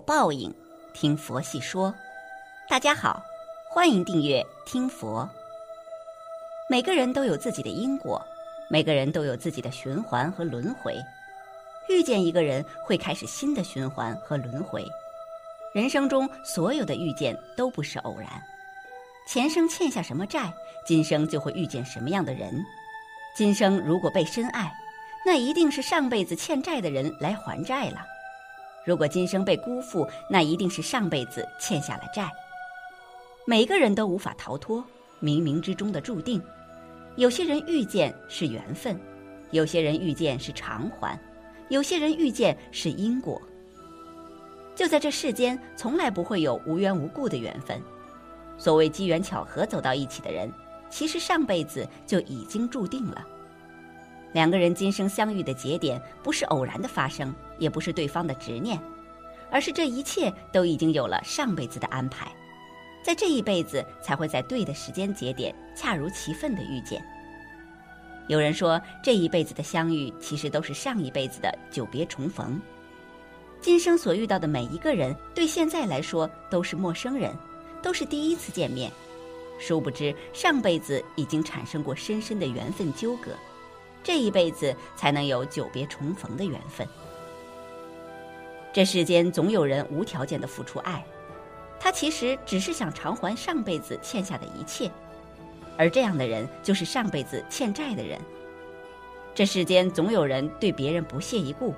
报应，听佛细说。大家好，欢迎订阅听佛。每个人都有自己的因果，每个人都有自己的循环和轮回。遇见一个人，会开始新的循环和轮回。人生中所有的遇见都不是偶然。前生欠下什么债，今生就会遇见什么样的人。今生如果被深爱，那一定是上辈子欠债的人来还债了。如果今生被辜负，那一定是上辈子欠下了债。每个人都无法逃脱冥冥之中的注定。有些人遇见是缘分，有些人遇见是偿还，有些人遇见是因果。就在这世间，从来不会有无缘无故的缘分。所谓机缘巧合走到一起的人，其实上辈子就已经注定了。两个人今生相遇的节点，不是偶然的发生，也不是对方的执念，而是这一切都已经有了上辈子的安排，在这一辈子才会在对的时间节点，恰如其分的遇见。有人说，这一辈子的相遇，其实都是上一辈子的久别重逢。今生所遇到的每一个人，对现在来说都是陌生人，都是第一次见面，殊不知上辈子已经产生过深深的缘分纠葛。这一辈子才能有久别重逢的缘分。这世间总有人无条件的付出爱，他其实只是想偿还上辈子欠下的一切，而这样的人就是上辈子欠债的人。这世间总有人对别人不屑一顾，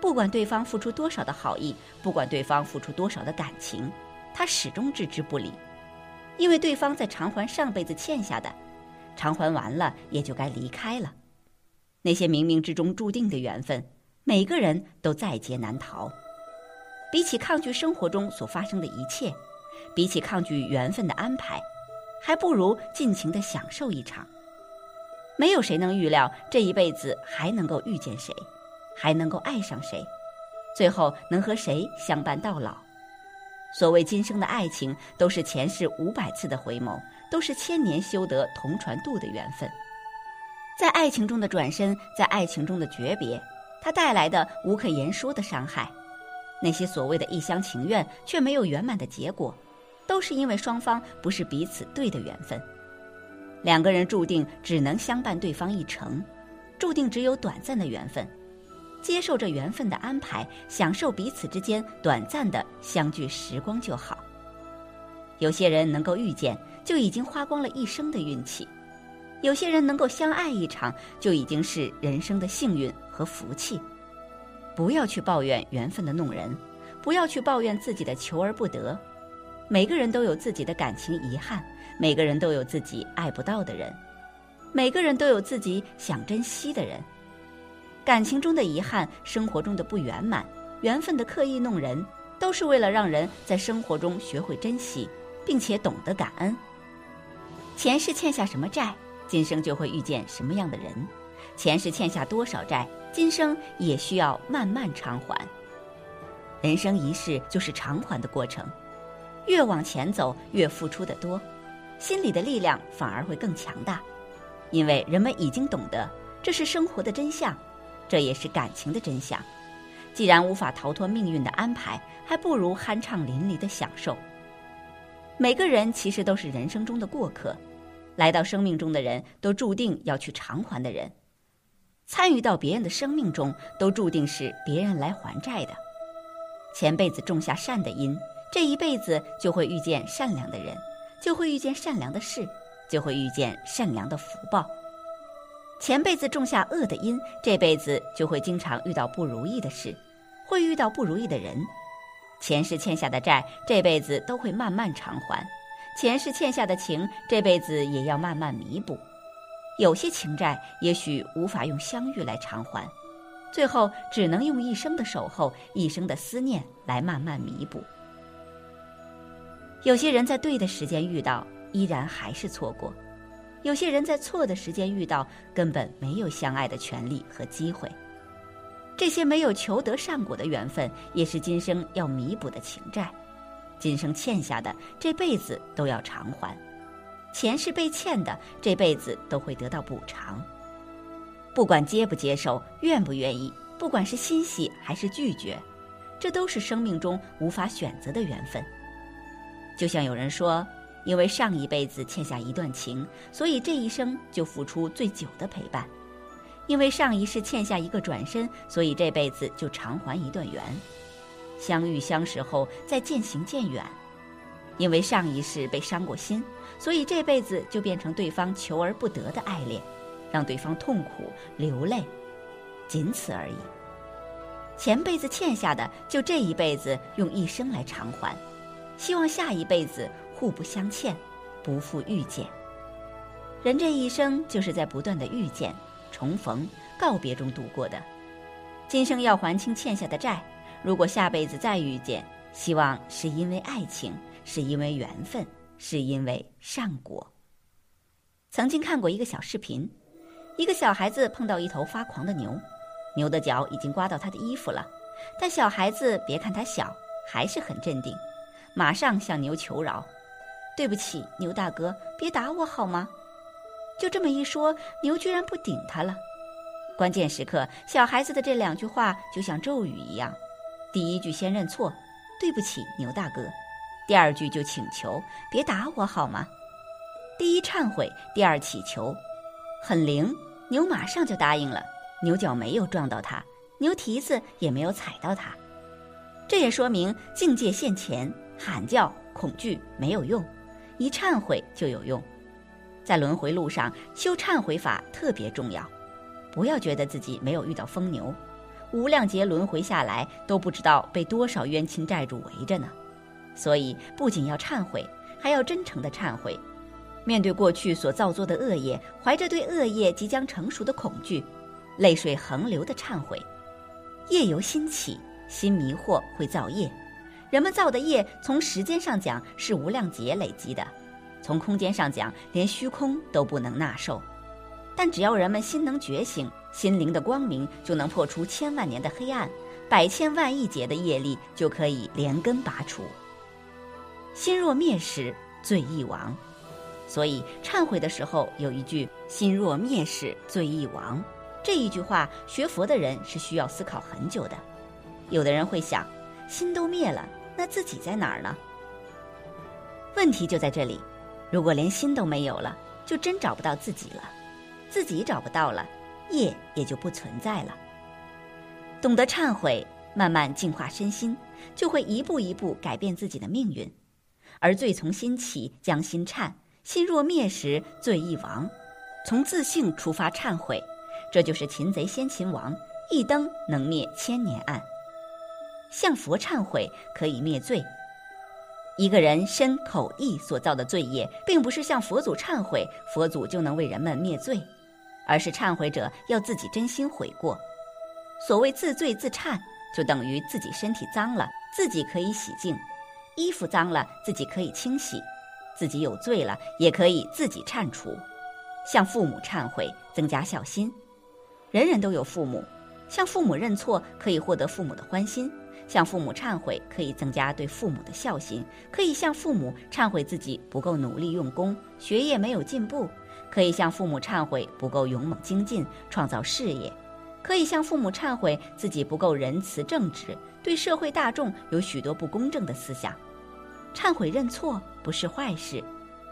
不管对方付出多少的好意，不管对方付出多少的感情，他始终置之不理，因为对方在偿还上辈子欠下的，偿还完了也就该离开了。那些冥冥之中注定的缘分，每个人都在劫难逃。比起抗拒生活中所发生的一切，比起抗拒缘分的安排，还不如尽情的享受一场。没有谁能预料这一辈子还能够遇见谁，还能够爱上谁，最后能和谁相伴到老。所谓今生的爱情，都是前世五百次的回眸，都是千年修得同船渡的缘分。在爱情中的转身，在爱情中的诀别，它带来的无可言说的伤害。那些所谓的一厢情愿却没有圆满的结果，都是因为双方不是彼此对的缘分。两个人注定只能相伴对方一程，注定只有短暂的缘分。接受这缘分的安排，享受彼此之间短暂的相聚时光就好。有些人能够遇见，就已经花光了一生的运气。有些人能够相爱一场，就已经是人生的幸运和福气。不要去抱怨缘分的弄人，不要去抱怨自己的求而不得。每个人都有自己的感情遗憾，每个人都有自己爱不到的人，每个人都有自己想珍惜的人。感情中的遗憾，生活中的不圆满，缘分的刻意弄人，都是为了让人在生活中学会珍惜，并且懂得感恩。前世欠下什么债？今生就会遇见什么样的人？前世欠下多少债，今生也需要慢慢偿还。人生一世就是偿还的过程，越往前走，越付出的多，心里的力量反而会更强大。因为人们已经懂得，这是生活的真相，这也是感情的真相。既然无法逃脱命运的安排，还不如酣畅淋漓的享受。每个人其实都是人生中的过客。来到生命中的人都注定要去偿还的人，参与到别人的生命中都注定是别人来还债的。前辈子种下善的因，这一辈子就会遇见善良的人，就会遇见善良的事，就会遇见善良的福报。前辈子种下恶的因，这辈子就会经常遇到不如意的事，会遇到不如意的人。前世欠下的债，这辈子都会慢慢偿还。前世欠下的情，这辈子也要慢慢弥补。有些情债也许无法用相遇来偿还，最后只能用一生的守候、一生的思念来慢慢弥补。有些人在对的时间遇到，依然还是错过；有些人在错的时间遇到，根本没有相爱的权利和机会。这些没有求得善果的缘分，也是今生要弥补的情债。今生欠下的，这辈子都要偿还；前世被欠的，这辈子都会得到补偿。不管接不接受，愿不愿意，不管是欣喜还是拒绝，这都是生命中无法选择的缘分。就像有人说，因为上一辈子欠下一段情，所以这一生就付出最久的陪伴；因为上一世欠下一个转身，所以这辈子就偿还一段缘。相遇相识后再渐行渐远，因为上一世被伤过心，所以这辈子就变成对方求而不得的爱恋，让对方痛苦流泪，仅此而已。前辈子欠下的，就这一辈子用一生来偿还，希望下一辈子互不相欠，不负遇见。人这一生就是在不断的遇见、重逢、告别中度过的，今生要还清欠下的债。如果下辈子再遇见，希望是因为爱情，是因为缘分，是因为善果。曾经看过一个小视频，一个小孩子碰到一头发狂的牛，牛的脚已经刮到他的衣服了，但小孩子别看他小，还是很镇定，马上向牛求饶：“对不起，牛大哥，别打我好吗？”就这么一说，牛居然不顶他了。关键时刻，小孩子的这两句话就像咒语一样。第一句先认错，对不起，牛大哥。第二句就请求，别打我好吗？第一忏悔，第二祈求，很灵。牛马上就答应了。牛角没有撞到它，牛蹄子也没有踩到它。这也说明境界现前，喊叫恐惧没有用，一忏悔就有用。在轮回路上修忏悔法特别重要，不要觉得自己没有遇到疯牛。无量劫轮回下来，都不知道被多少冤亲债主围着呢。所以，不仅要忏悔，还要真诚的忏悔。面对过去所造作的恶业，怀着对恶业即将成熟的恐惧，泪水横流的忏悔。业由心起，心迷惑会造业。人们造的业，从时间上讲是无量劫累积的，从空间上讲，连虚空都不能纳受。但只要人们心能觉醒。心灵的光明就能破除千万年的黑暗，百千万亿劫的业力就可以连根拔除。心若灭时，罪亦亡。所以忏悔的时候有一句“心若灭时，罪亦亡”这一句话，学佛的人是需要思考很久的。有的人会想，心都灭了，那自己在哪儿呢？问题就在这里，如果连心都没有了，就真找不到自己了，自己找不到了。业也就不存在了。懂得忏悔，慢慢净化身心，就会一步一步改变自己的命运。而罪从心起，将心忏，心若灭时，罪亦亡。从自性出发忏悔，这就是擒贼先擒王，一灯能灭千年暗。向佛忏悔可以灭罪。一个人身口意所造的罪业，并不是向佛祖忏悔，佛祖就能为人们灭罪。而是忏悔者要自己真心悔过。所谓自罪自忏，就等于自己身体脏了，自己可以洗净；衣服脏了，自己可以清洗；自己有罪了，也可以自己忏除。向父母忏悔，增加孝心。人人都有父母，向父母认错可以获得父母的欢心；向父母忏悔可以增加对父母的孝心，可以向父母忏悔自己不够努力用功，学业没有进步。可以向父母忏悔不够勇猛精进，创造事业；可以向父母忏悔自己不够仁慈正直，对社会大众有许多不公正的思想。忏悔认错不是坏事，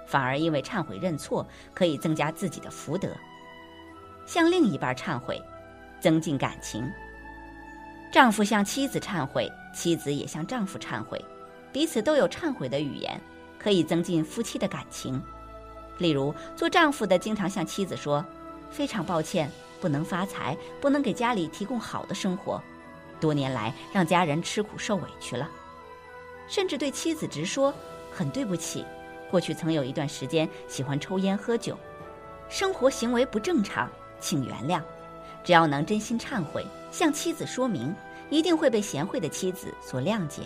反而因为忏悔认错可以增加自己的福德。向另一半忏悔，增进感情。丈夫向妻子忏悔，妻子也向丈夫忏悔，彼此都有忏悔的语言，可以增进夫妻的感情。例如，做丈夫的经常向妻子说：“非常抱歉，不能发财，不能给家里提供好的生活，多年来让家人吃苦受委屈了。”甚至对妻子直说：“很对不起，过去曾有一段时间喜欢抽烟喝酒，生活行为不正常，请原谅。”只要能真心忏悔，向妻子说明，一定会被贤惠的妻子所谅解。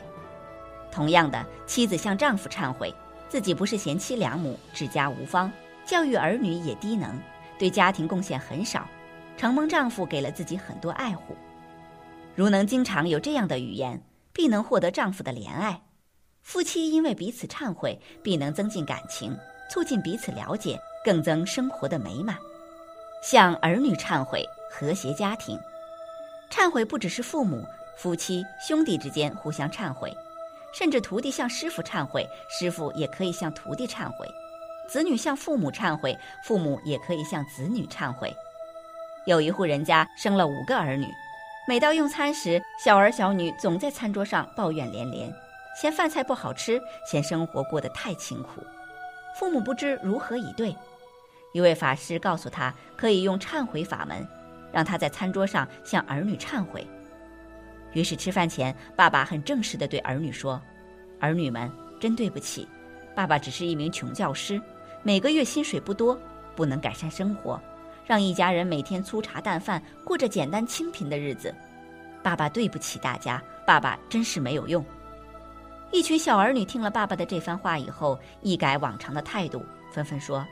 同样的，妻子向丈夫忏悔。自己不是贤妻良母，治家无方，教育儿女也低能，对家庭贡献很少，承蒙丈夫给了自己很多爱护。如能经常有这样的语言，必能获得丈夫的怜爱。夫妻因为彼此忏悔，必能增进感情，促进彼此了解，更增生活的美满。向儿女忏悔，和谐家庭。忏悔不只是父母，夫妻、兄弟之间互相忏悔，甚至徒弟向师傅忏悔，师傅也可以向徒弟忏悔；子女向父母忏悔，父母也可以向子女忏悔。有一户人家生了五个儿女，每到用餐时，小儿小女总在餐桌上抱怨连连，嫌饭菜不好吃，嫌生活过得太清苦。父母不知如何以对，一位法师告诉他，可以用忏悔法门，让他在餐桌上向儿女忏悔。于是吃饭前，爸爸很正式地对儿女说：“儿女们，真对不起，爸爸只是一名穷教师，每个月薪水不多，不能改善生活，让一家人每天粗茶淡饭，过着简单清贫的日子。爸爸对不起大家，爸爸真是没有用。”一群小儿女听了爸爸的这番话以后，一改往常的态度，纷纷说：“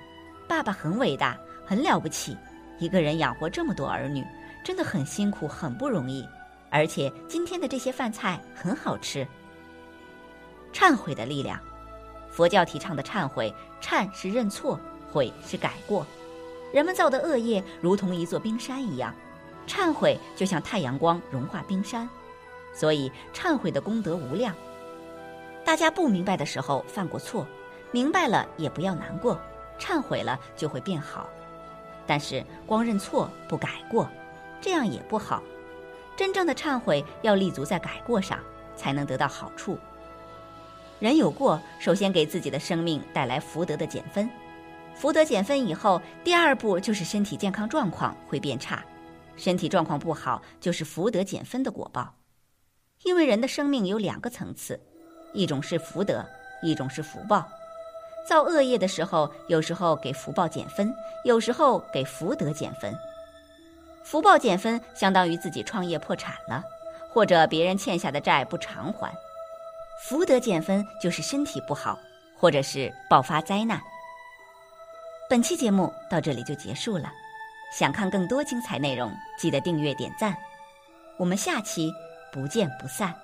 爸爸很伟大，很了不起，一个人养活这么多儿女，真的很辛苦，很不容易。而且今天的这些饭菜很好吃。”忏悔的力量，佛教提倡的忏悔，忏是认错，悔是改过。人们造的恶业如同一座冰山一样，忏悔就像太阳光融化冰山，所以忏悔的功德无量。大家不明白的时候犯过错，明白了也不要难过，忏悔了就会变好。但是光认错不改过，这样也不好。真正的忏悔要立足在改过上，才能得到好处。人有过，首先给自己的生命带来福德的减分，福德减分以后，第二步就是身体健康状况会变差，身体状况不好就是福德减分的果报。因为人的生命有两个层次。一种是福德，一种是福报。造恶业的时候，有时候给福报减分，有时候给福德减分。福报减分相当于自己创业破产了，或者别人欠下的债不偿还；福德减分就是身体不好，或者是爆发灾难。本期节目到这里就结束了，想看更多精彩内容，记得订阅点赞。我们下期不见不散。